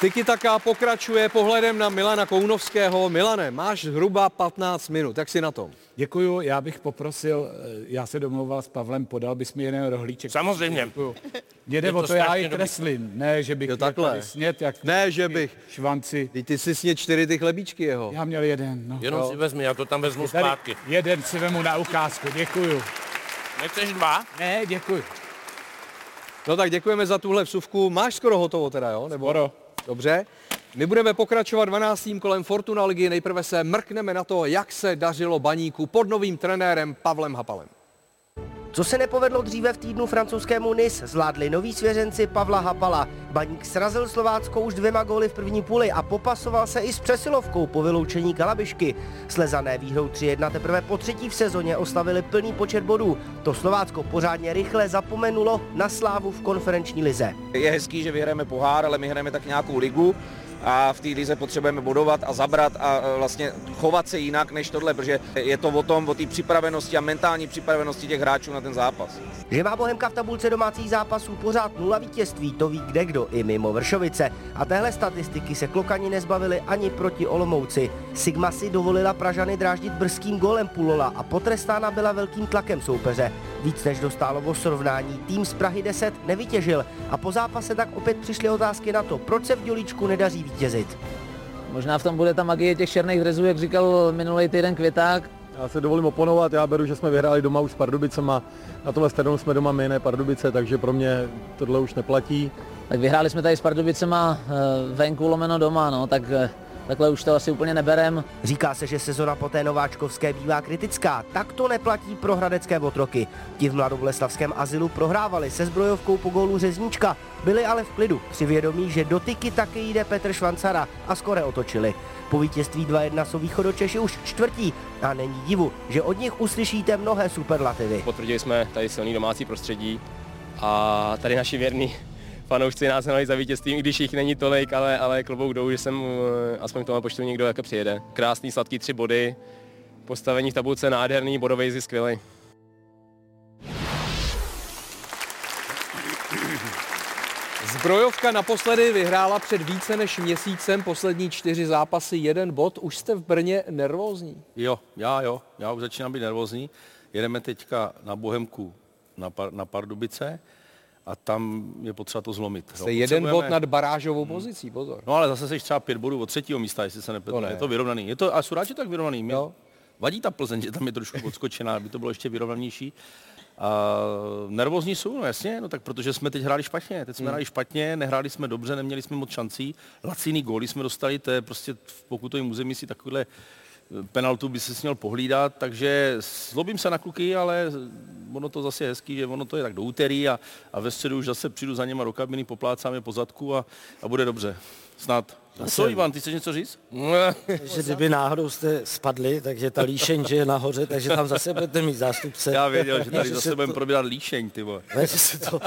Tiki Taka pokračuje pohledem na Milana Kounovského. Milane, máš zhruba 15 minut, jak si na tom? Děkuju, já bych poprosil, eh, já se domlouval s Pavlem, podal bys mi jeden rohlíček. Samozřejmě. Děkuju. Mě jde Je o to to, já dobrý. kreslím, ne, že bych Jo, takhle. snět, jak Ne, že bych. švanci. Ty, ty jsi sně čtyři ty chlebíčky jeho. Já měl jeden, no. Jenom si vezmi, já to tam vezmu Tady zpátky. jeden si vemu na ukázku, děkuju. Nechceš dva? Ne, děkuju. No tak děkujeme za tuhle vsuvku. Máš skoro hotovo teda, jo? Nebo... Skoro. Dobře. My budeme pokračovat 12. kolem Fortuna ligy. Nejprve se mrkneme na to, jak se dařilo baníku pod novým trenérem Pavlem Hapalem. Co se nepovedlo dříve v týdnu francouzskému Nice, zvládli noví svěřenci Pavla Hapala. Baník srazil Slovácko už dvěma góly v první půli a popasoval se i s přesilovkou po vyloučení Kalabišky. Slezané výhrou 3-1 teprve po třetí v sezóně oslavili plný počet bodů. To Slovácko pořádně rychle zapomenulo na slávu v konferenční lize. Je hezký, že vyhrajeme pohár, ale my hrajeme tak nějakou ligu a v té lize potřebujeme bodovat a zabrat a e, vlastně chovat se jinak než tohle, protože je to o tom, o té připravenosti a mentální připravenosti těch hráčů na ten zápas. Že má Bohemka v tabulce domácích zápasů pořád nula vítězství, to ví kde kdo i mimo Vršovice. A téhle statistiky se klokani nezbavili ani proti Olomouci. Sigma si dovolila Pražany dráždit brzkým golem Pulola a potrestána byla velkým tlakem soupeře. Víc než dostálo o srovnání, tým z Prahy 10 nevytěžil a po zápase tak opět přišly otázky na to, proč se v Dělíčku nedaří vítězit. Možná v tom bude ta magie těch černých drezů, jak říkal minulý týden Květák. Já se dovolím oponovat, já beru, že jsme vyhráli doma už s Pardubicema, na tomhle stadionu jsme doma my, ne Pardubice, takže pro mě tohle už neplatí. Tak vyhráli jsme tady s Pardubicema eh, venku lomeno doma, no, tak eh, takhle už to asi úplně neberem. Říká se, že sezona po té nováčkovské bývá kritická. Tak to neplatí pro hradecké otroky. Ti v mladoboleslavském azylu prohrávali se zbrojovkou po gólu Řezníčka. Byli ale v klidu při vědomí, že do tyky taky jde Petr Švancara a skore otočili. Po vítězství 2-1 jsou východočeši už čtvrtí a není divu, že od nich uslyšíte mnohé superlativy. Potvrdili jsme tady silný domácí prostředí a tady naši věrní fanoušci nás hnali za vítězstvím, i když jich není tolik, ale, ale klobouk dolů, že sem eh, aspoň k tomu počtu někdo jako přijede. Krásný, sladký tři body, postavení v tabulce nádherný, bodový zisk skvělý. Zbrojovka naposledy vyhrála před více než měsícem poslední čtyři zápasy, jeden bod. Už jste v Brně nervózní? Jo, já jo, já už začínám být nervózní. Jedeme teďka na Bohemku na, Par, na Pardubice a tam je potřeba to zlomit. Jste jeden bod Potřebujeme- nad barážovou pozicí, pozor. No ale zase jsi třeba pět bodů od třetího místa, jestli se nepletu. To ne. Je to vyrovnaný. Je to, a jsou rád, že tak vyrovnaný. Mě Jo. vadí ta Plzeň, že tam je trošku odskočená, aby to bylo ještě vyrovnanější. A nervózní jsou, no jasně, no tak protože jsme teď hráli špatně. Teď jsme Hmm. hráli špatně, nehráli jsme dobře, neměli jsme moc šancí. Laciný góly jsme dostali, to je prostě v pokutovém území si takovýhle penaltu by si měl pohlídat, takže zlobím se na kluky, ale ono to zase je hezký, že ono to je tak do úterý a, a ve středu už zase přijdu za něma do kabiny, poplácám je po zadku a, a bude dobře. Snad. A co, Ivan, ty chceš něco říct? že kdyby náhodou jste spadli, takže ta líšeň, že je nahoře, takže tam zase budete mít zástupce. Já věděl, že tady zase se budeme to- probírat líšeň, ty vole. Ne, že se to,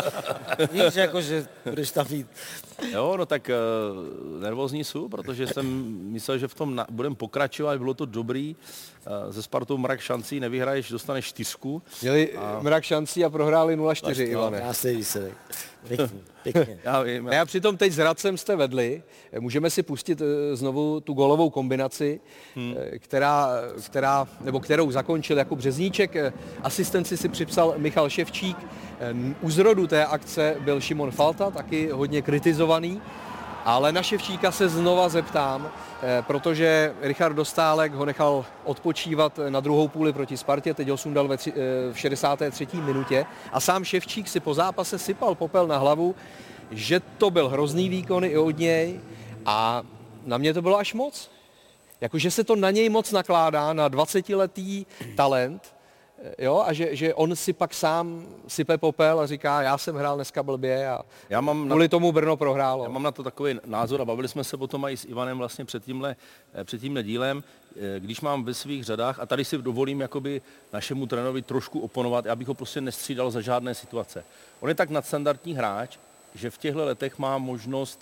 víš, jako, že budeš tam mít. Jo, no tak uh, nervózní jsou, protože jsem myslel, že v tom na, budeme pokračovat, bylo to dobrý. Uh, ze Spartou mrak šancí nevyhraješ, dostaneš čtyřku. Měli mrak šancí a prohráli 0-4, No, Ivane. krásný výsledek. Pěkný, pěkně. Já vím, Ne, a přitom teď s Radcem jste vedli. Můžeme si pustit eh, znovu tu golovou kombinaci, Hmm. eh, která, která, nebo kterou zakončil jako Březníček. Eh, Asistenci si připsal Michal Ševčík. U zrodu té akce byl Šimon Falta, taky hodně kritizovaný. Ale na Ševčíka se znova zeptám, protože Richard Dostálek ho nechal odpočívat na druhou půli proti Spartě, teď ho sundal ve tři, v 63. minutě a sám Ševčík si po zápase sypal popel na hlavu, že to byl hrozný výkon i od něj a na mě to bylo až moc. Jakože se to na něj moc nakládá, na 20-letý talent, jo, a že, že on si pak sám sype popel a říká, já jsem hrál dneska blbě a Já mám na, kvůli tomu Brno prohrálo. já mám na to takový názor a bavili jsme se o tom i s Ivanem vlastně před tímhle, eh, před tímhle dílem. Eh, Když mám ve svých řadách, a tady si dovolím jakoby našemu trenérovi trošku oponovat, já bych ho prostě nestřídal za žádné situace. On je tak nadstandardní hráč, že v těchto letech má možnost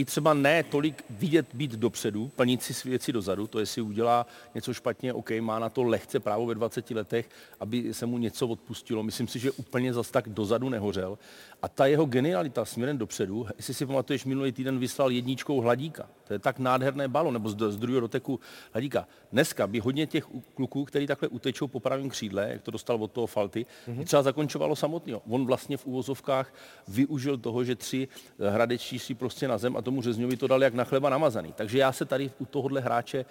i třeba ne tolik vidět být dopředu, plnit si věci dozadu, to jestli udělá něco špatně, OK, má na to lehce právo ve 20 letech, aby se mu něco odpustilo. Myslím si, že úplně zas tak dozadu nehořel. A ta jeho genialita směrem dopředu, jestli si pamatuješ, minulý týden vyslal jedničkou hladíka. To je tak nádherné balo, nebo z, z druhého doteku hladíka. Dneska by hodně těch kluků, který takhle utečou po pravém křídle, jak to dostal od toho Falty, mm-hmm. třeba zakončovalo samotného. On vlastně v úvozovkách využil toho, že tři hradečtí si prostě na zem a tomu řezňovi to dali jak na chleba namazaný. Takže já se tady u tohohle hráče e,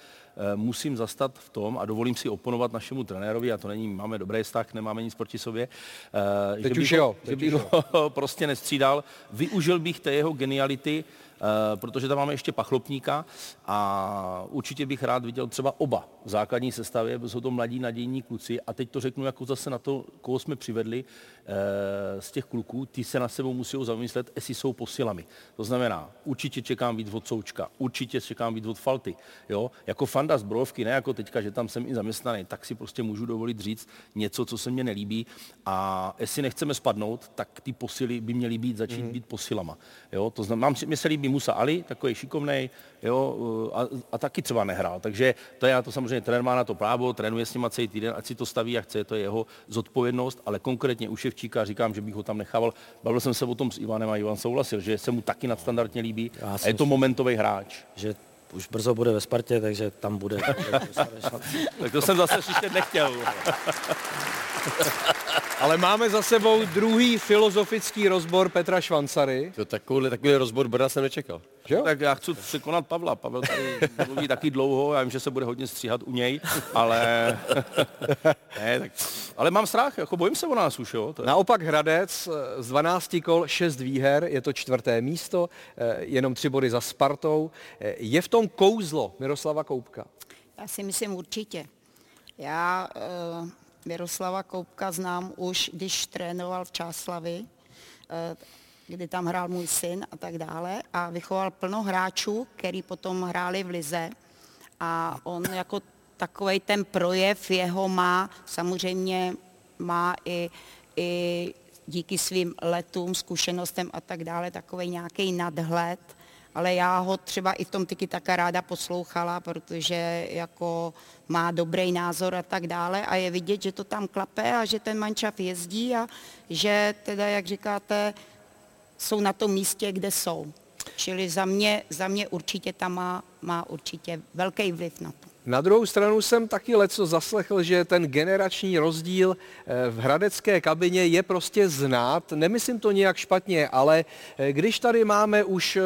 musím zastat v tom a dovolím si oponovat našemu trenérovi, a to není, máme dobrý vztah, nemáme nic proti sobě. E, teď že už jo. Že bych ho prostě nestřídal. Využil bych té jeho geniality, Eh, protože tam máme ještě pachlopníka a určitě bych rád viděl třeba oba v základní sestavě, jsou to mladí nadějní kluci a teď to řeknu jako zase na to, koho jsme přivedli eh, z těch kluků, ty se na sebou musí zamyslet, jestli jsou posilami. To znamená, určitě čekám víc od Součka, určitě čekám víc od Falty. Jo? Jako fanda z Brovky, ne jako teďka, že tam jsem i zaměstnaný, tak si prostě můžu dovolit říct něco, co se mně nelíbí a jestli nechceme spadnout, tak ty posily by měly být, začít mm. být posilama. Jo? To znamená, mně se líbí Musa Ali, takový šikovný, jo, a, a, taky třeba nehrál. Takže to je na to samozřejmě, trenér má na to právo, trénuje s ním celý týden, ať si to staví jak chce, to je jeho zodpovědnost, ale konkrétně u Ševčíka říkám, že bych ho tam nechával. Bavil jsem se o tom s Ivanem a Ivan souhlasil, že se mu taky nadstandardně líbí a je to momentový hráč. Že už brzo bude ve Spartě, takže tam bude. tak to jsem zase ještě nechtěl. Ale máme za sebou druhý filozofický rozbor Petra Švancary. To takový, takový rozbor Brna jsem nečekal. Jo? Tak já chci překonat Pavla. Pavel tady mluví taky dlouho, já vím, že se bude hodně stříhat u něj, ale... ne, tak... ale mám strach, jako bojím se o nás už. Jo? To je... Naopak Hradec z 12 kol 6 výher, je to čtvrté místo, eh, jenom tři body za Spartou. Eh, je v tom kouzlo Miroslava Koupka? Já si myslím určitě. Já uh Miroslava Koupka znám už, když trénoval v Čáslavi, eh, kdy tam hrál můj syn a tak dále. A vychoval plno hráčů, který potom hráli v Lize. A on jako takový ten projev jeho má, samozřejmě má i, i díky svým letům, zkušenostem a tak dále, takový nějaký nadhled ale já ho třeba i v tom tyky taka ráda poslouchala, protože jako má dobrý názor a tak dále a je vidět, že to tam klape a že ten mančav jezdí a že teda, jak říkáte, jsou na tom místě, kde jsou. Čili za mě, za mě určitě tam má, má určitě velký vliv na to. Na druhou stranu jsem taky leco zaslechl, že ten generační rozdíl eh, v hradecké kabině je prostě znát. Nemyslím to nějak špatně, ale eh, když tady máme už eh,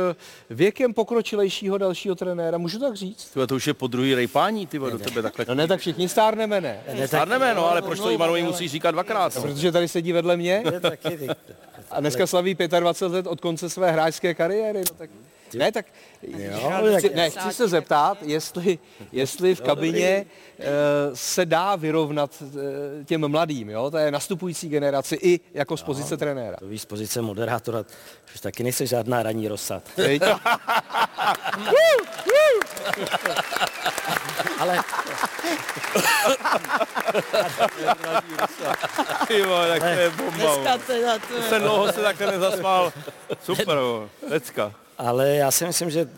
věkem pokročilejšího dalšího trenéra, můžu tak říct? Tyba, to už je po druhý rejpání, ty do tebe takhle. No ne, tak všichni stárneme, ne? ne stárneme, no, ale proč to Ivanovi musí říkat dvakrát? No, protože tady sedí vedle mě. A dneska slaví 25 let od konce své hráčské kariéry. No tak... Ne, tak, jo, chci, ne, chci se zeptat, jestli, jestli v kabině uh, se dá vyrovnat uh, těm mladým, jo? To je nastupující generaci i jako z pozice no, trenéra. To víš, z pozice moderátora, už taky nejsi žádná ranní rozsad. Ale... Jo, tak to je bomba. Dneska teda to je... Jsem dlouho se takhle nezasmál. Super, lecka. Ale já si myslím, že uh,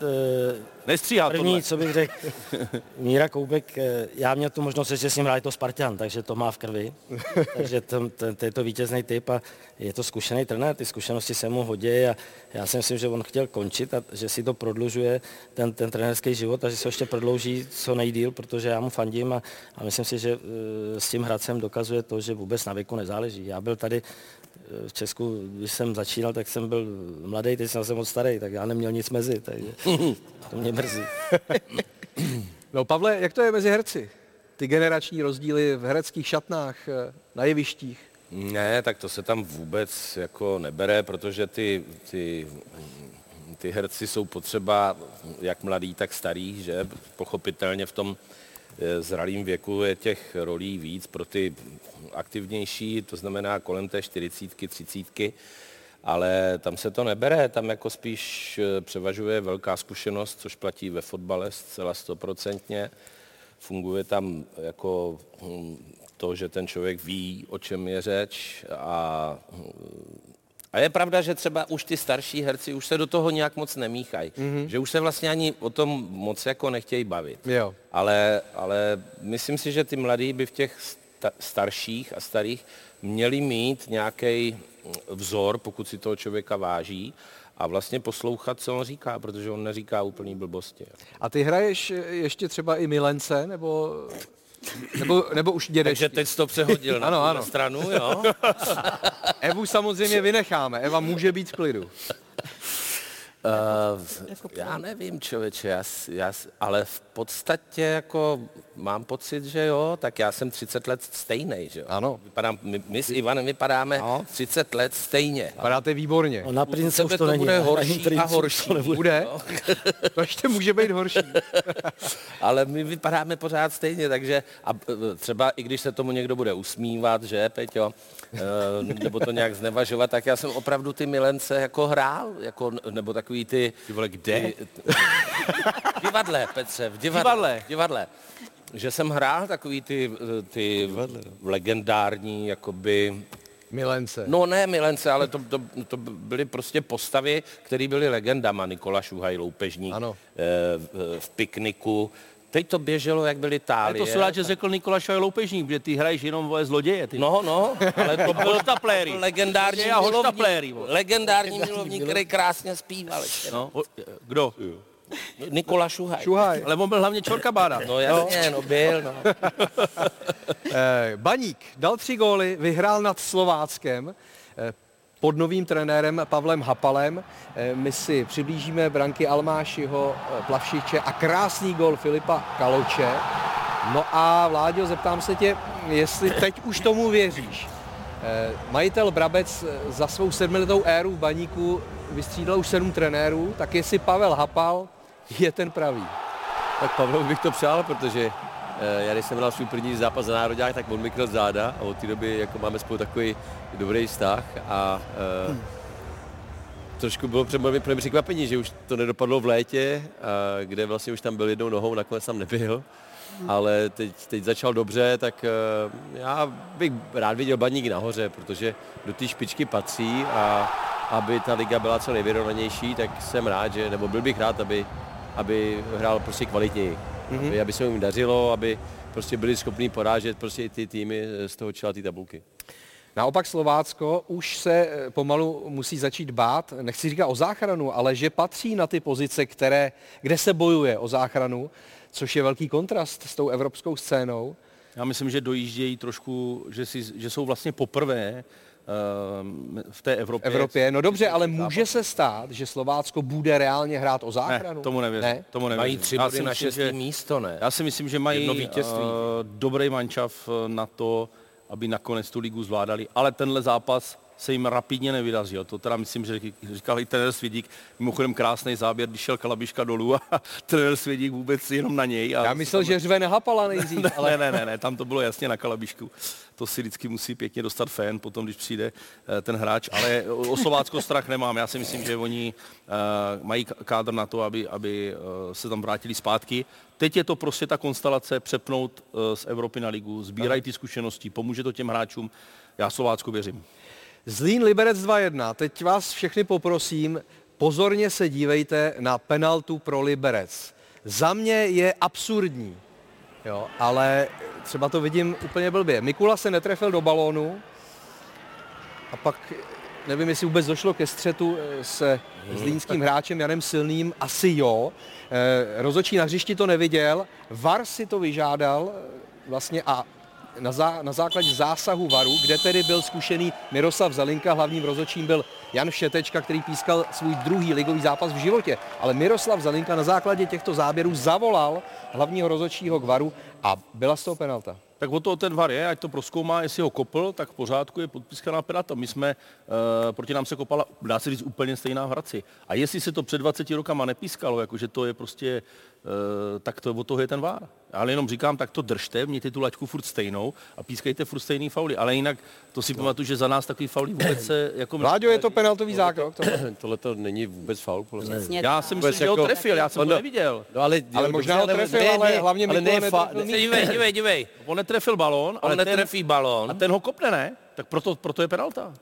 Nestříhá první, tohle. co bych řekl, Míra Koubek, eh, já měl tu možnost, že s ním hrál to Spartan, takže to má v krvi. takže to, to, to, je to vítězný typ a je to zkušený trenér, ty zkušenosti se mu hodí a já si myslím, že on chtěl končit a že si to prodlužuje, ten, ten trenérský život a že se ještě prodlouží co nejdíl, protože já mu fandím a, a myslím si, že uh, s tím Hradcem dokazuje to, že vůbec na věku nezáleží. Já byl tady v Česku, když jsem začínal, tak jsem byl mladý, teď jsem moc starý, tak já neměl nic mezi, takže to mě mrzí. No Pavle, jak to je mezi herci? Ty generační rozdíly v hereckých šatnách, na jevištích? Ne, tak to se tam vůbec jako nebere, protože ty, ty, ty herci jsou potřeba jak mladý, tak starý, že pochopitelně v tom zralým věku je těch rolí víc pro ty aktivnější, to znamená kolem té 40, 30, ale tam se to nebere, tam jako spíš eh, převažuje velká zkušenost, což platí ve fotbale zcela stoprocentně. Funguje tam jako hm, to, že ten člověk ví, o čem je řeč a hm, A je pravda, že třeba už ty starší herci už se do toho nějak moc nemíchají. Mm-hmm. Že už se vlastně ani o tom moc jako nechtějí bavit. Jo. Ale, ale myslím si, že ty mladí by v těch sta- starších a starých měli mít nějaký vzor, pokud si toho člověka váží, a vlastně poslouchat, co on říká, protože on neříká úplný blbosti. A ty hraješ ještě třeba i milence, nebo, nebo, nebo už dědeš? Takže teď jsi to přehodil na Ano, ano. stranu, jo? Evu samozřejmě vynecháme, Eva může být v klidu. Uh, já nevím, člověče, já, já, ale v podstatě jako mám pocit, že jo, tak já jsem 30 let stejný, že jo. Ano. Vypadám, my, my s Ivanem vypadáme No. 30 let stejně. Vypadáte výborně. No, na prince už to, to není. bude horší a horší. To nebude. Bude? To ještě může být horší. Ale my vypadáme pořád stejně, takže a e, třeba i když se tomu někdo bude usmívat, že, Peťo, e, nebo to nějak znevažovat, tak já jsem opravdu ty milence jako hrál, jako, nebo takový ty... Ty vole, kde? Ty, v divadle, Petře, v divadle. Divadle. V divadle. Že jsem hrál takový ty, ty legendární, jakoby, Milence. no ne milence, ale to, to, to byly prostě postavy, které byly legendama. Nikola Šuhaj, loupežník, Ano. eh, v, v pikniku. Teď to běželo, jak byly Ale tálie. to se rád, že řekl Nikola Šaj loupežník, že ty hraješ jenom vole zloděje. Ty. No, no, ale to byl Hoštapléry. legendární a hoštapléry, milovník, legendární milovník, který krásně zpíval. No, kdo? Nikola Šuhaj. Šuhaj. Ale on byl hlavně čorkabáda. No jasně, no byl, no. Eh, Baník dal tři góly, vyhrál nad Slováckem eh, pod novým trenérem Pavlem Hapalem. Eh, My si přiblížíme branky Almášiho, eh, Plavšiče a krásný gol Filipa Kaloče. No a Vláďo, zeptám se tě, jestli teď už tomu věříš. Eh, Majitel Brabec za svou sedmiletou éru v Baníku vystřídal už sedm trenérů, tak jestli Pavel Hapal je ten pravý. Tak Pavlovi bych to přál, protože já když jsem hrál svůj první zápas za národák, tak on mi kryl záda a od té doby jako máme spolu takový dobrý vztah a hmm. trošku bylo pro mě překvapení, že už to nedopadlo v létě, a kde vlastně už tam byl jednou nohou, nakonec tam nebyl. Ale teď, teď začal dobře, tak eh, já bych rád viděl baník nahoře, protože do té špičky patří a aby ta liga byla co nejvyrovnanější, tak jsem rád, že, nebo byl bych rád, aby, aby hrál prostě kvalitněji. Mm-hmm. Aby, aby se jim dařilo, aby prostě byli schopní porážet prostě i ty týmy z toho čela té tabulky. Naopak Slovácko už se eh, pomalu musí začít bát, nechci říkat o záchranu, ale že patří na ty pozice, které, kde se bojuje o záchranu, což je velký kontrast s tou evropskou scénou. Já myslím, že dojíždějí trošku, že, si, že jsou vlastně poprvé v té Evropě. Evropě. No dobře, ale může se stát, že Slovácko bude reálně hrát o záchranu? Ne, tomu nevěřím. Ne? Tomu nevěřím. Mají tři Já body si na myslím, šestý že- místo, ne? Já si myslím, že mají vítězství. uh, dobrý mančav eh, na to, aby nakonec tu ligu zvládali, ale tenhle zápas se jim rapidně nevydařil. To teda myslím, že říkal i trenér Svědík, mimochodem krásný záběr, když šel Kalabiška dolů a trenér Svědík vůbec jenom na něj. A Já myslel, že řve nehapala nejdřív, ne, ale... ne, ne, ne, ne, tam to bylo jasně na Kalabišku. To si vždycky musí pěkně dostat fén, potom, když přijde eh, ten hráč. Ale o Slovácko strach nemám. Já si myslím, že oni uh, mají kádr na to, aby, aby uh, se tam vrátili zpátky. Teď je to prostě ta konstelace přepnout uh, z Evropy na ligu, sbírají ty zkušenosti, pomůže to těm hráčům. Já Slovácku věřím. Zlín Liberec 2-1. Teď vás všechny poprosím, pozorně se dívejte na penaltu pro Liberec. Za mě je absurdní, jo, ale třeba to vidím úplně blbě. Mikula se netrefil do balónu a pak nevím, jestli vůbec došlo ke střetu eh, se zlínským hráčem Janem Silným, asi jo. Eh, Rozočí na hřišti to neviděl, VAR si to vyžádal eh, vlastně a na, zá, na základě zásahu VARu, kde tedy byl zkušený Miroslav Zelinka, hlavním rozočím byl Jan Šetečka, který pískal svůj druhý ligový zápas v životě. Ale Miroslav Zelinka na základě těchto záběrů zavolal hlavního rozočího k VARu a byla z toho penalta. Tak o to ten VAR je, ať to proskoumá, jestli ho kopl, tak v pořádku je podpískaná penalta. My jsme, uh, proti nám se kopala, dá se říct, úplně stejná v Hradci. A jestli se to před 20 rokama nepískalo, jakože to je prostě, uh, tak to od toho je ten VAR. Ale jenom říkám, tak to držte, mějte tu laťku furt stejnou a pískejte furt stejný fauly. Ale jinak to si pamatuju, že za nás takový fauly vůbec se jako... Vláďo, je to penaltový zákrok? tohle? Tohle to není vůbec faul. podle mě. Přesně Já si myslím, že ho jako- trefil, já jsem On- to neviděl. No, ale, Ale jo, možná ho trefil, ale hlavně ale ne, fa, ne, Dívej, dívej, dívej. On netrefil balón, ale On netrefí ten, balón. a ten ho kopne, ne? Tak proto, proto je penalta.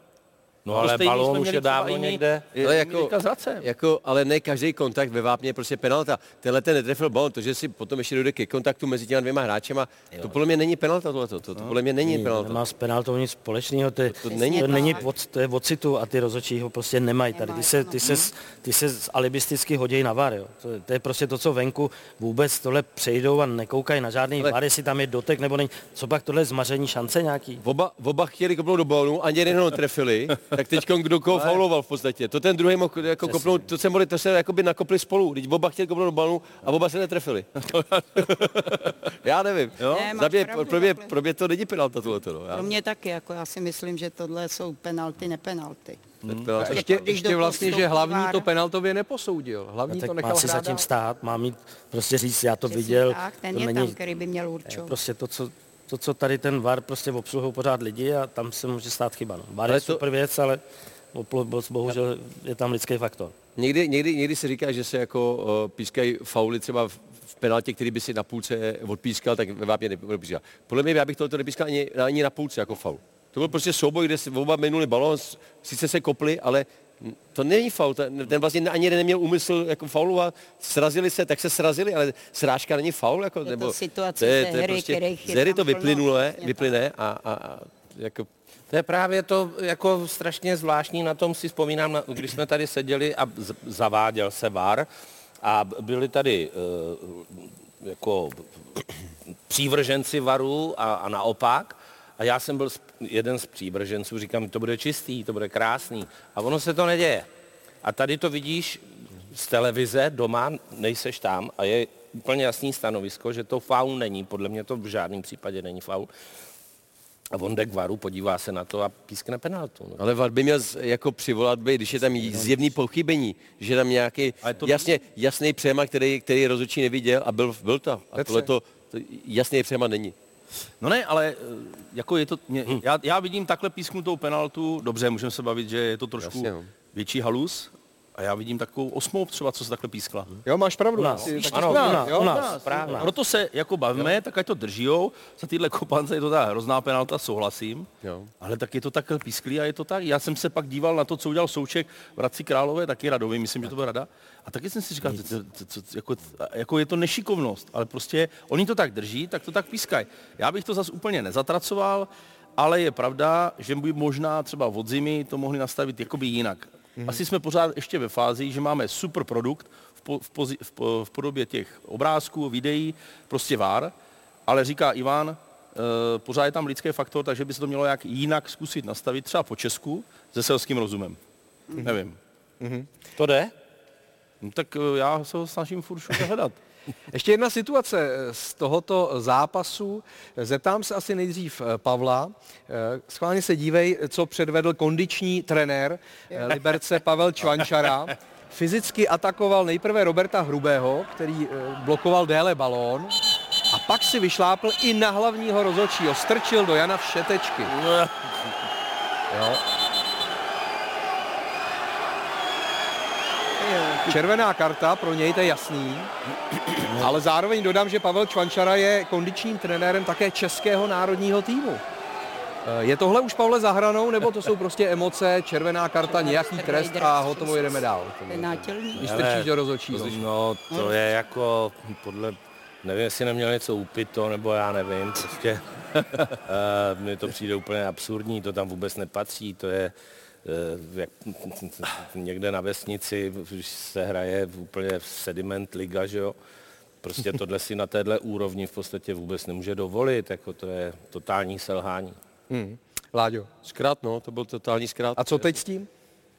No ale stejný balón už je dávno jiný- někde. Ale jako, jako, ale ne každý kontakt ve vápně je prostě penalta. Tenhle ten netrefil balon, to, že si potom ještě dojde ke kontaktu mezi těma dvěma hráčema, to podle mě není penalta tohleto. To, to, to podle mě není Není, penalta. Nemá s penaltou nic společného, to, je, To to, není- to, není od, to je od citu a ty rozhodčí ho prostě nemají tady. Ty se, ty se, ty se alibisticky hodí na var, jo. To, je- to, je prostě to, co venku vůbec tohle přejdou a nekoukají na žádný Ale- var, jestli tam je dotek nebo není. Co pak tohle zmaření šance nějaký? Oba, oba chtěli kopnout do balonu, ani jeden ho trefili, tak teď kdo koho fauloval v podstatě. To ten druhý mohl jako kopnout, to se mohli, to se jakoby nakopli spolu. Teď oba chtěli kopnout do balonu a oba se netrefili. já nevím. Jo? Ne, máš Za mě, pravdu, pro, mě, pro mě to není penalta tohleto. No. Já, Pro mě taky, jako já si myslím, že tohle jsou penalty, nepenalty. penalta. A ještě, když ještě do vlastně, že hlavní to penaltově neposoudil. Hlavní No, to tak nechal má si hrát zatím stát, má mít prostě říct, já to Přesně viděl. Tak, ten to je není, tam, který by měl určovat. prostě to, co, to, co tady ten VAR prostě obsluhují pořád lidi a tam se může stát chyba. No. VAR Ale je to- super věc, ale bohužel je tam lidský faktor. Někdy, někdy, někdy se říká, že se jako uh, pískají fauly třeba v, v penaltě, který by si na půlce odpískal, tak ve vápně nepískal. Podle mě já bych tohoto nepískal ani, ani na půlce jako faul. To byl prostě souboj, kde si oba minuli balón, sice se kopli, ale to není faul, ten, vlastně ani jeden neměl úmysl jako faulovat, srazili se, tak se srazili, ale srážka není faul. Jako, Je to nebo, situace je- ze hry, kterých je z hry to přesně vyplyne a, a, a jako, To je právě to jako strašně zvláštní, na tom si vzpomínám, když jsme tady seděli a z- zaváděl se VAR a byli tady eh, jako přívrženci VARu a, a naopak a já jsem byl jeden z přívrženců, říkám, to bude čistý, to bude krásný a ono se to neděje. A tady to vidíš z televize, doma, nejseš tam a je úplně jasný stanovisko, že to faul není, podle mě to v žádném případě není faul. A on jde k varu, podívá se na to a pískne penaltu. No. Ale VAR by měl jako přivolat, by, když je tam zjevný pochybení, že tam nějaký to- jasně, jasný přemak, který, který rozhodčí neviděl a byl, byl to. A tohle to, jasný přemak není. No ne, ale eh, jako je to, mě, já, já vidím takhle písknutou penaltu, dobře, můžeme se bavit, že je to trošku Jasně, no. větší halus, a já vidím takovou osmou třeba, co se takhle pískla. Jo, máš pravdu. U nás. Ty taky Ano, u nás, jo? u nás, Správně. Proto se jako bavíme, tak ať to držijou. Za tyhle kopance je to ta hrozná penalta, souhlasím. Jo. Ale tak je to takhle písklý a je to tak. Já jsem se pak díval na to, co udělal Souček v Hradci Králové, taky radový, myslím, že to byl rada. A taky jsem si říkal, co- co- co- co- jako, jako je to nešikovnost, ale prostě oni to tak drží, tak to tak pískají. Já bych to zase úplně nezatracoval, ale je pravda, že by možná třeba od zimy to mohli nastavit jakoby jinak. Asi jsme pořád ještě ve fázi, že máme super produkt v, po, v, pozi, v, po, v podobě těch obrázků, videí, prostě vár, ale říká Ivan, e, pořád je tam lidský faktor, takže by se to mělo jak jinak zkusit nastavit, třeba po Česku, se selským rozumem. Nevím. To jde? No, tak e, já se ho snažím furt hledat. Ještě jedna situace eh, z tohoto zápasu. Zeptám se asi nejdřív eh, Pavla. Eh, Schválně se dívej, co předvedl kondiční trenér Liberce Pavel Čvančara. Fyzicky atakoval nejprve Roberta Hrubého, který blokoval déle balón, a pak si vyšlápl i na hlavního rozhodčího. Strčil do Jana Všetečky. Jo. Červená karta pro něj, to je jasný. Ale zároveň dodám, že Pavel Čvančara je kondičním trenérem také českého národního týmu. Eh, Je tohle už, Pavle, zahranou, nebo to jsou prostě emoce, červená karta, nějaký trest a hotovo jedeme dál? Když strčíš do rozhodčího. No, to je jako podle, nevím, jestli neměl něco upito, nebo já nevím, prostě eh, mně to přijde úplně absurdní, to tam vůbec nepatří, to je jak, někde na vesnici, se hraje úplně sediment liga, že jo, prostě tohle si na téhle úrovni v podstatě vůbec nemůže dovolit, jako to je totální selhání. Hmm. Láďo. Zkrát, no, to byl totální zkrát. A co teď s tím?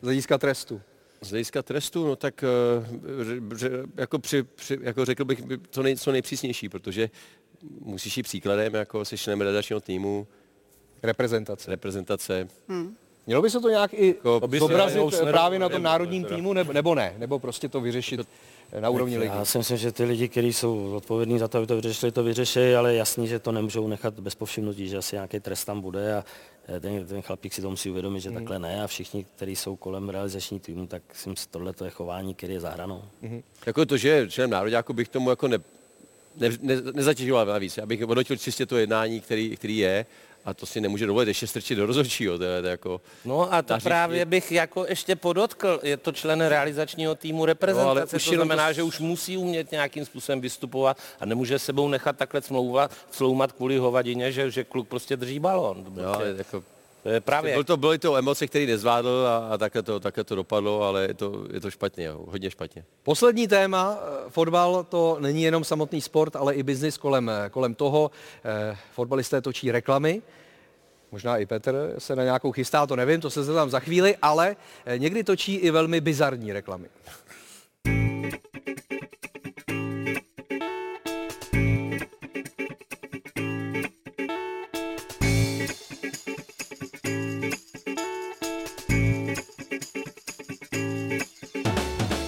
Z hlediska trestu. Z hlediska trestu, no tak eh, že, jako, při, při, jako řekl bych, co, nej, co nejpřísnější, protože musíš jít příkladem, jako se členem redakčního týmu, Reprezentace. reprezentace. Mělo by se to nějak i To by se zobrazit právě na tom národním týmu, nebo, nebo ne? Nebo prostě to vyřešit eh, na úrovni ligy? Já si myslím, že ty lidi, kteří jsou odpovědní za to, aby to vyřešili, to vyřeší, ale jasný, že to nemůžou nechat bez povšimnutí, že asi nějaký trest tam bude a eh, ten, ten chlapík si to musí uvědomit, že takhle ne a všichni, kteří jsou kolem realizační týmu, tak si myslím, tohle je chování, který je za hranou. Jako to, že je členem nároďáku bych tomu jako ne, ne, ne, nezatěžoval navíc. Já bych hodnotil čistě to jednání, který, který je a to si nemůže dovolit ještě strčit do rozhodčího. To je, to je jako, No a to Daří- právě bych jako ještě podotkl, je to člen realizačního týmu No, ale reprezentace, už to znamená, to- že už musí umět nějakým způsobem vystupovat a nemůže sebou nechat takhle smlouvat, sloumat kvůli hovadině, že, že kluk prostě drží balon. Prostě- jako, právě. Byl to, byly to emoce, které nezvládl a, a takhle, to, takhle to dopadlo, ale je to, je to špatně, hodně špatně. Poslední téma, eh, fotbal, to není jenom samotný sport, ale i biznis kolem, eh, kolem toho. Eh, Fotbalisté točí reklamy, možná i Petr se na nějakou chystá, to nevím, to se zeptám za chvíli, ale eh, někdy točí i velmi bizarní reklamy.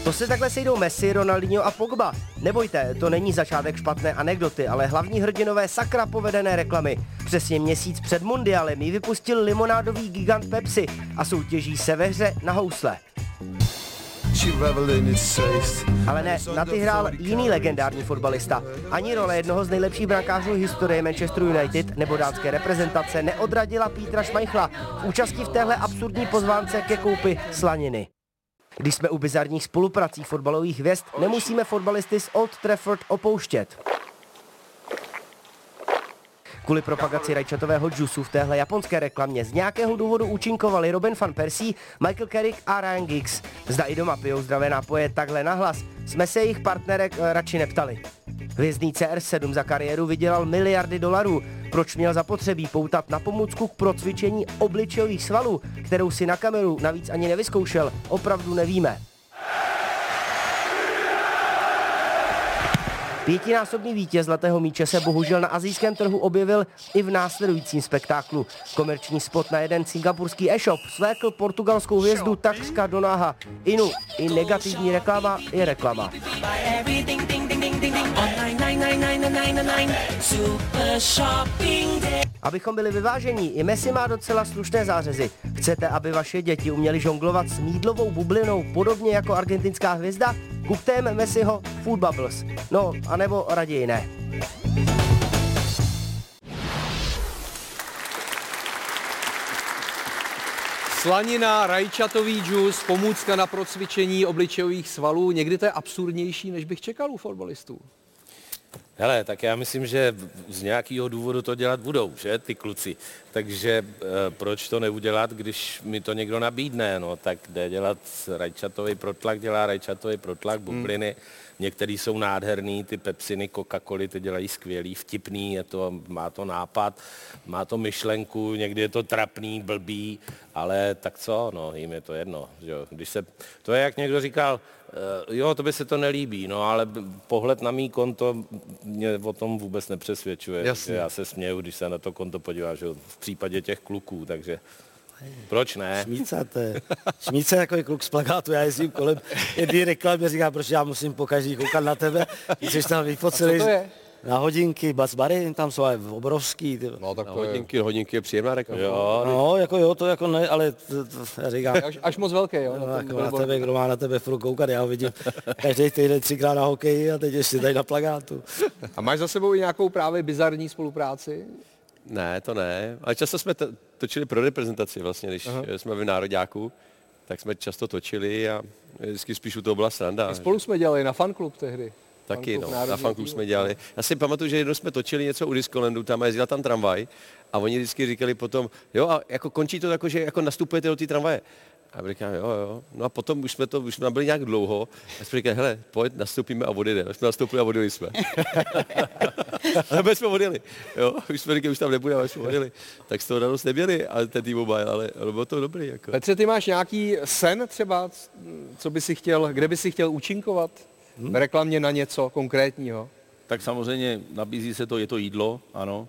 To se takhle sejdou Messi, Ronaldinho a Pogba. Nebojte, to není začátek špatné anekdoty, ale hlavní hrdinové sakra povedené reklamy. Přesně měsíc před mundialem ji vypustil limonádový gigant Pepsi a soutěží se ve hře na housle. Ale ne, na ty hrál jiný legendární fotbalista. Ani role jednoho z nejlepších brankářů historie Manchester United nebo dánské reprezentace neodradila Pítra Šmajchla v účasti v téhle absurdní pozvánce ke koupi slaniny. Když jsme u bizarních spoluprací fotbalových hvězd, nemusíme fotbalisty z Old Trafford opouštět. Kvůli propagaci rajčatového džusu v téhle japonské reklamě z nějakého důvodu účinkovali Robin van Persie, Michael Carrick a Ryan Giggs. Zda i doma pijou zdravé nápoje takhle nahlas, jsme se jejich partnerek eh, radši neptali. Hvězdný CR7 za kariéru vydělal miliardy dolarů. Proč měl zapotřebí poutat na pomůcku k procvičení obličejových svalů, kterou si na kameru navíc ani nevyzkoušel, opravdu nevíme. Pětinásobný vítěz Zlatého míče se bohužel na azijském trhu objevil i v následujícím spektáklu. Komerční spot na jeden singapurský e-shop slékl portugalskou hvězdu takřka do náha. Inu, i negativní reklama je reklama. Abychom byli vyvážení, i Messi má docela slušné zářezy. Chcete, aby vaše děti uměly žonglovat s mídlovou bublinou podobně jako argentinská hvězda? Kupte Messiho Food Bubbles. No, anebo raději ne. Slanina, rajčatový džus, pomůcka na procvičení obličejových svalů. Někdy to je absurdnější, než bych čekal u fotbalistů. Hele, tak já myslím, že z nějakého důvodu to dělat budou, že, ty kluci. Takže e, proč to neudělat, když mi to někdo nabídne, no, tak jde dělat rajčatový protlak, dělá rajčatový protlak, bubliny. Hmm. Některý jsou nádherný, ty pepsiny, Coca-Coly, ty dělají skvělý, vtipný, je to, má to nápad, má to myšlenku, někdy je to trapný, blbý, ale tak co, no, jim je to jedno. Že jo. Když se, to je, jak někdo říkal, jo, to by se to nelíbí, no, ale pohled na mý konto mě o tom vůbec nepřesvědčuje. Jasně. Já se směju, když se na to konto podívám, že jo, v případě těch kluků, takže proč ne? Šmíca, to je. Šmíca je takový kluk z plakátu, já jezdím kolem jedné reklamy a říkám, proč já musím po každý koukat na tebe, když jsi tam vyfocený. Na hodinky, Bary, tam jsou ale obrovský. Ty. No, tak Na to je hodinky, hodinky je příjemná reklama. Jo, No, jako jo, to jako ne, ale to, to, já říkám, až, až moc velký, jo? no, na tom jako na tebe, kdo má na tebe furt koukat, já ho vidím každý týden třikrát na hokeji a teď ještě tady na plakátu. A máš za sebou i nějakou právě bizarní spolupráci? Ne, to ne. Ale často jsme to, točili pro reprezentaci vlastně, když Aha. Jsme v Nároďáku, tak jsme často točili a vždycky spíš u toho byla sranda. I spolu jsme dělali na fanklub tehdy. Taky, no, na týmu. jsme dělali. Já si pamatuju, že jednou jsme točili něco u Discolandu, tam a jezdila tam tramvaj a oni vždycky říkali potom, jo, a jako končí to jako, že jako nastupujete do té tramvaje. A já říkám, jo, jo. No a potom už jsme to, už jsme tam byli nějak dlouho. A jsme říkali, hele, pojď, nastoupíme a odjedeme. A jsme nastoupili a odjeli jsme. my jsme odjeli. Jo, už jsme říkali, už tam nebudeme, ale jsme odjeli. Tak z toho radost neměli, ale ten T-Mobile, ale, ale bylo to dobrý. Jako. Petře, ty máš nějaký sen třeba, co by si chtěl, kde by si chtěl účinkovat? V reklamě na něco konkrétního? Tak samozřejmě nabízí se to, je to jídlo, ano.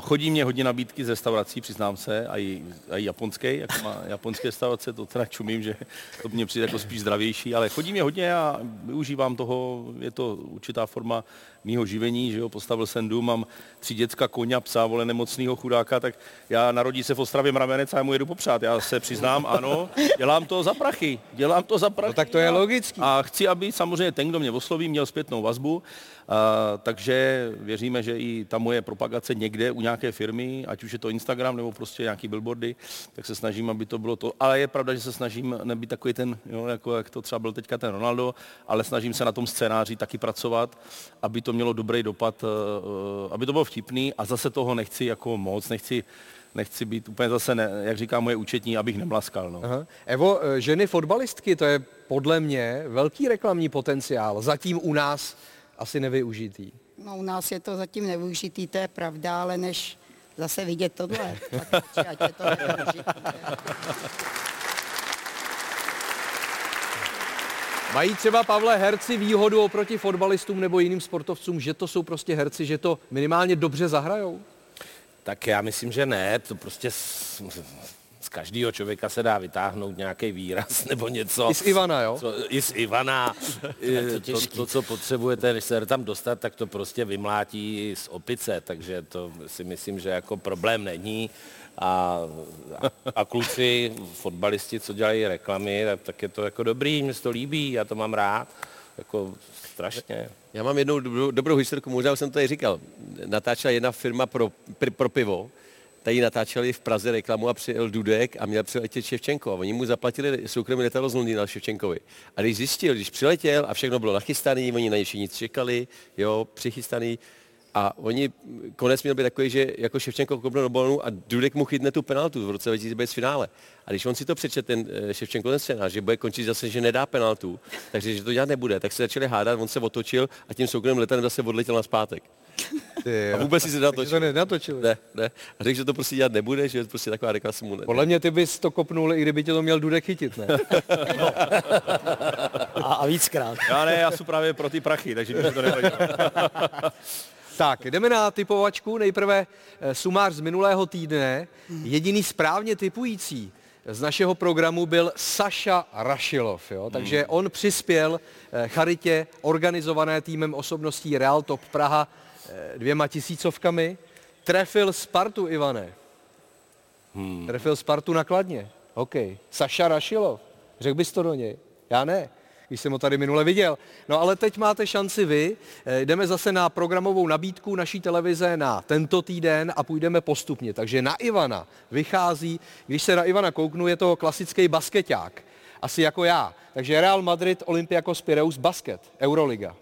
Chodí mě hodně nabídky z restaurací, přiznám se, a i, a i japonské, jako má japonské restaurace, to teda čumím, že to mě přijde jako spíš zdravější, ale chodí mě hodně a využívám toho, je to určitá forma mýho živení, že jo, postavil jsem dům, mám tři děcka, koně, psa, vole nemocného chudáka, tak já narodí se v Ostravě mravenec a já mu jedu popřát. Já se přiznám, ano, dělám to za prachy, dělám to za prachy. No tak to je logický. A chci, aby samozřejmě ten, kdo mě osloví, měl zpětnou vazbu, a, takže věříme, že i ta moje propagace někde u nějaké firmy, ať už je to Instagram nebo prostě nějaký billboardy, tak se snažím, aby to bylo to. Ale je pravda, že se snažím nebýt takový ten, jo, jako jak to třeba byl teďka ten Ronaldo, ale snažím se na tom scénáři taky pracovat, aby to mělo dobrý dopad, eh, aby to bylo vtipný a zase toho nechci jako moc, nechci nechci být úplně zase, ne, jak říká moje účetní, abych nemlaskal. No. Aha. Evo, eh, ženy fotbalistky, to je podle mě velký reklamní potenciál. Zatím u nás asi nevyužitý. No u nás je to zatím nevyužitý, to je pravda, ale než zase vidět tohle, tak ať je to nevyužitý. Mají třeba, Pavle, herci výhodu oproti fotbalistům nebo jiným sportovcům, že to jsou prostě herci, že to minimálně dobře zahrajou? Tak já myslím, že ne, to prostě z, z každého člověka se dá vytáhnout nějaký výraz nebo něco. I z Ivana, jo? Co, I z Ivana. to, to, to, co potřebujete, když se tam dostat, tak to prostě vymlátí z opice, takže to si myslím, že jako problém není. A, a, kluci, fotbalisti, co dělají reklamy, tak, tak je to jako dobrý, mě se to líbí, já to mám rád. Jako strašně. Já mám jednou dobrou, dobrou historku, možná jsem to i říkal. Natáčela jedna firma pro, pro, pro pivo, tady natáčeli v Praze reklamu a přijel Dudek a měl přiletět Ševčenko. A oni mu zaplatili soukromý letadlo z Londýna Ševčenkovi. A když zjistil, když přiletěl a všechno bylo nachystané, oni na ně všichni čekali, jo, přichystaný, a oni, konec měl být takový, že jako Ševčenko kopnul do balonu a Dudek mu chytne tu penaltu v roce 2005 v finále. A když on si to přečet, ten eh, Ševčenko ten scénář, že bude končit zase, že nedá penaltu, takže že to dělat nebude, tak se začali hádat, on se otočil a tím soukromým letem zase odletěl na zpátek. Ty, A vůbec si se natočil. to nenatočil. Ne, ne. A řekl, že to prostě dělat nebude, že prostě taková reklama mu ne. Podle mě ty bys to kopnul, i kdyby tě to měl Dudek chytit, ne? A, a víckrát. Já ne, já jsem právě pro ty prachy, takže to nevadí. Tak, jdeme na typovačku. Nejprve eh, sumář z minulého týdne. Jediný správně typující z našeho programu byl Saša Rašilov. Jo? Takže on přispěl eh, charitě organizované týmem osobností Real Top Praha eh, dvěma tisícovkami. Trefil Spartu, Ivane. Hmm. Trefil Spartu nakladně. OK. Saša Rašilov. Řekl bys to do něj? Já ne když jsem ho tady minule viděl. No ale teď máte šanci vy. Eh, Jdeme zase na programovou nabídku naší televize na tento týden a půjdeme postupně. Takže na Ivana vychází, když se na Ivana kouknu, je to klasický basketák. Asi jako já. Takže Real Madrid, Olympiakos Pireus, basket, Euroliga.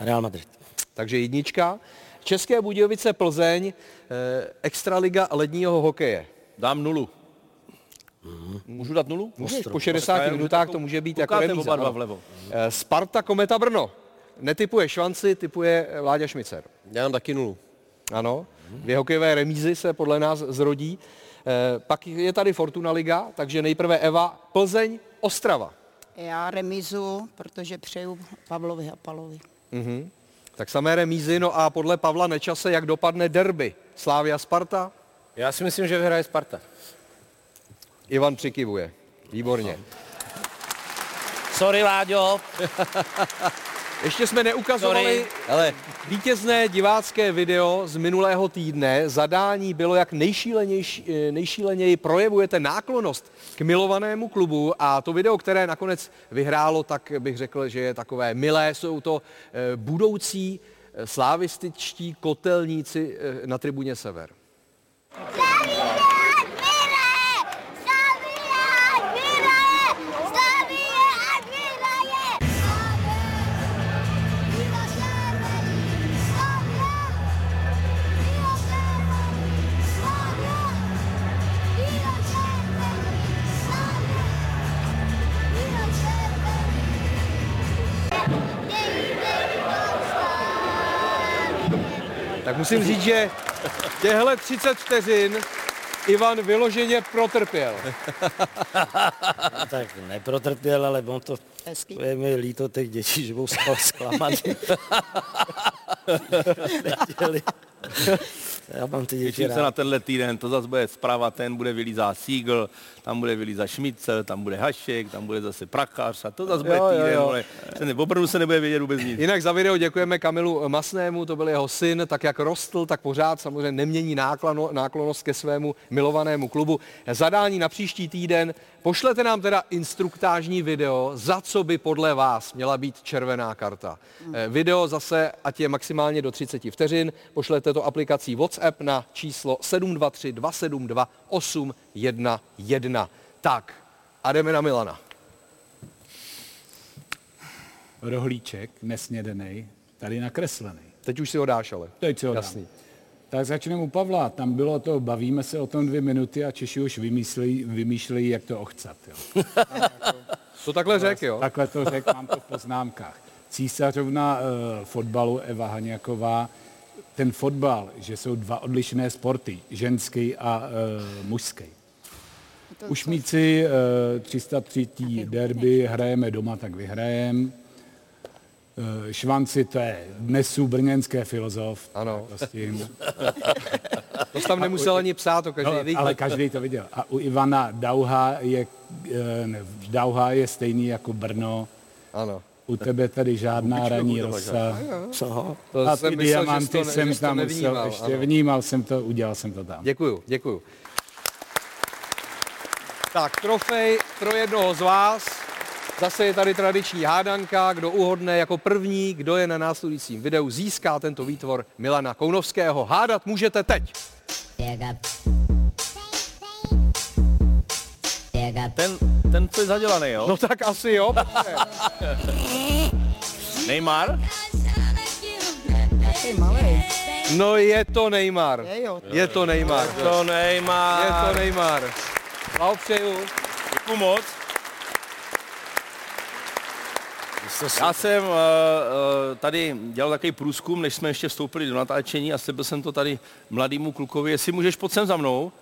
Real Madrid. Takže jednička. České Budějovice, Plzeň, eh, Extraliga ledního hokeje. Dám nulu. Můžu dát nulu? Můžeš, po 60 minutách to může být jako remíza. oba vlevo. Eh, Sparta, Kometa, Brno. Netypuje Švanci, typuje eh, Láďa Šmicer. Já mám taky nulu. Ano, dvě hokejové remízy se podle nás zrodí. Eh, Pak je tady Fortuna Liga, takže nejprve Eva, Plzeň, Ostrava. Já remizu, protože přeju Pavlovi a Palovi. Mhm. Tak samé remízy, no a podle Pavla Nečase, jak dopadne derby? Slávia Sparta? Já si myslím, že vyhraje Sparta. Ivan přikivuje. Výborně. Sorry, Láďo. Ještě jsme neukazovali Ale vítězné divácké video z minulého týdne. Zadání bylo, jak nejšílenější, eh, nejšíleněji projevujete náklonost k milovanému klubu a to video, které nakonec vyhrálo, tak bych řekl, že je takové milé. Jsou to eh, budoucí eh, slávističtí kotelníci na tribuně Sever. Tak musím říct, že těhle 30 vteřin Ivan vyloženě protrpěl. Tak neprotrpěl, ale on to, to je mi líto těch dětí, že budou zklamaný. Já mám ty děti Těším se na tenhle týden, to zase bude zpráva, ten bude vylízat Siegel, tam bude vylízat Šmice, tam bude Hašek, tam bude zase Prachař a to zase bude Jo, jo, týden, jo. vole. Se ne- Opravdu se nebude vědět vůbec nic. Jinak za video děkujeme Kamilu Masnému, to byl jeho syn, tak jak rostl, tak pořád samozřejmě nemění náklano, náklonost ke svému milovanému klubu. Zadání na příští týden, pošlete nám teda instruktážní video, za co by podle vás měla být červená karta. Eh, Video zase, ať je maximálně do 30 vteřin, pošlete to aplikací WhatsApp na číslo 723 272 811. Tak, a jdeme na Milana. Rohlíček, nesnědený, tady nakreslený. Teď už si ho dáš, ale. Teď si ho dám. Jasný. Tak začneme u Pavla. Tam bylo to, bavíme se o tom dvě minuty a Češi už vymýšlejí, vymýšlejí jak to ochcat. Jo. To takhle řek, jo? Takhle to řekl, mám to v poznámkách. Císařovna uh, fotbalu Eva Haňaková, ten fotbal, že jsou dva odlišné sporty, ženský a uh, mužský. Už míci uh, 303. derby hrajeme doma, tak vyhrajeme. Uh, švanci, to je dnesu brněnské filozof. Ano. tak S tím. To jsi tam nemusel ani psát, to každý No, ví. ale každý to viděl. A u Ivana Dauha je, eh, ne, Dauha je stejný jako Brno. Ano. U tebe tady žádná raní rosa. Co? To A jsem ty myslel, diamanty to jsem tam musel, ještě ano. vnímal jsem to, udělal jsem to tam. Děkuju, děkuju. Tak, trofej pro jednoho z vás. Zase je tady tradiční hádanka, kdo uhodne jako první, kdo je na následujícím videu, získá tento výtvor Milana Kounovského. Hádat můžete teď. Ten, ten co je zadělaný, jo? No tak asi jo. Neymar? Jaký malý. No je to Neymar. Je jo. Je to Neymar. To Neymar. Je to Neymar. Blahopřeju. Děkuju moc. Já jsem uh, uh, tady dělal takový průzkum, než jsme ještě vstoupili do natáčení a slíbil jsem to tady mladému klukovi, jestli můžeš pod sem za mnou,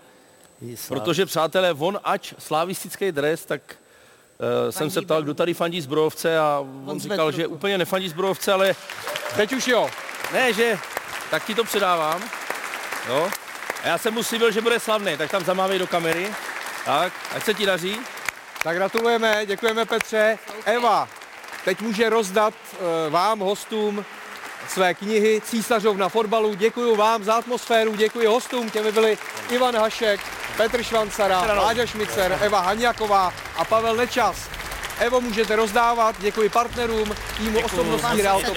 protože přátelé, on ač slavistický dres, tak uh, jsem se ptal, kdo tady fandí zbrojovce a on, On říkal, že úplně nefandí zbrojovce, ale Teď už jo. ne, že tak ti to předávám. Jo? A já jsem mu slíbil, že bude slavný, tak tam zamávej do kamery. Tak, ať se ti daří. Tak gratulujeme, děkujeme Petře. Eva, teď může rozdat uh, vám, hostům, své knihy Císařovna fotbalu. Děkuji vám za atmosféru, děkuji hostům, těmi byli Ivan Hašek, Petr Švancara, Láďa Šmicer, Eva Haňaková a Pavel Nečas. Evo můžete rozdávat, děkuji partnerům, týmu osobností Real Top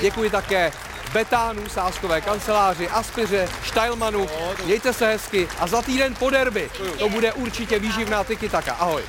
děkuji také Betánu, sáskové kanceláři, Aspiře, Štajlmanu. Mějte se hezky a za týden po derby. To bude určitě výživná tiki taka. Ahoj.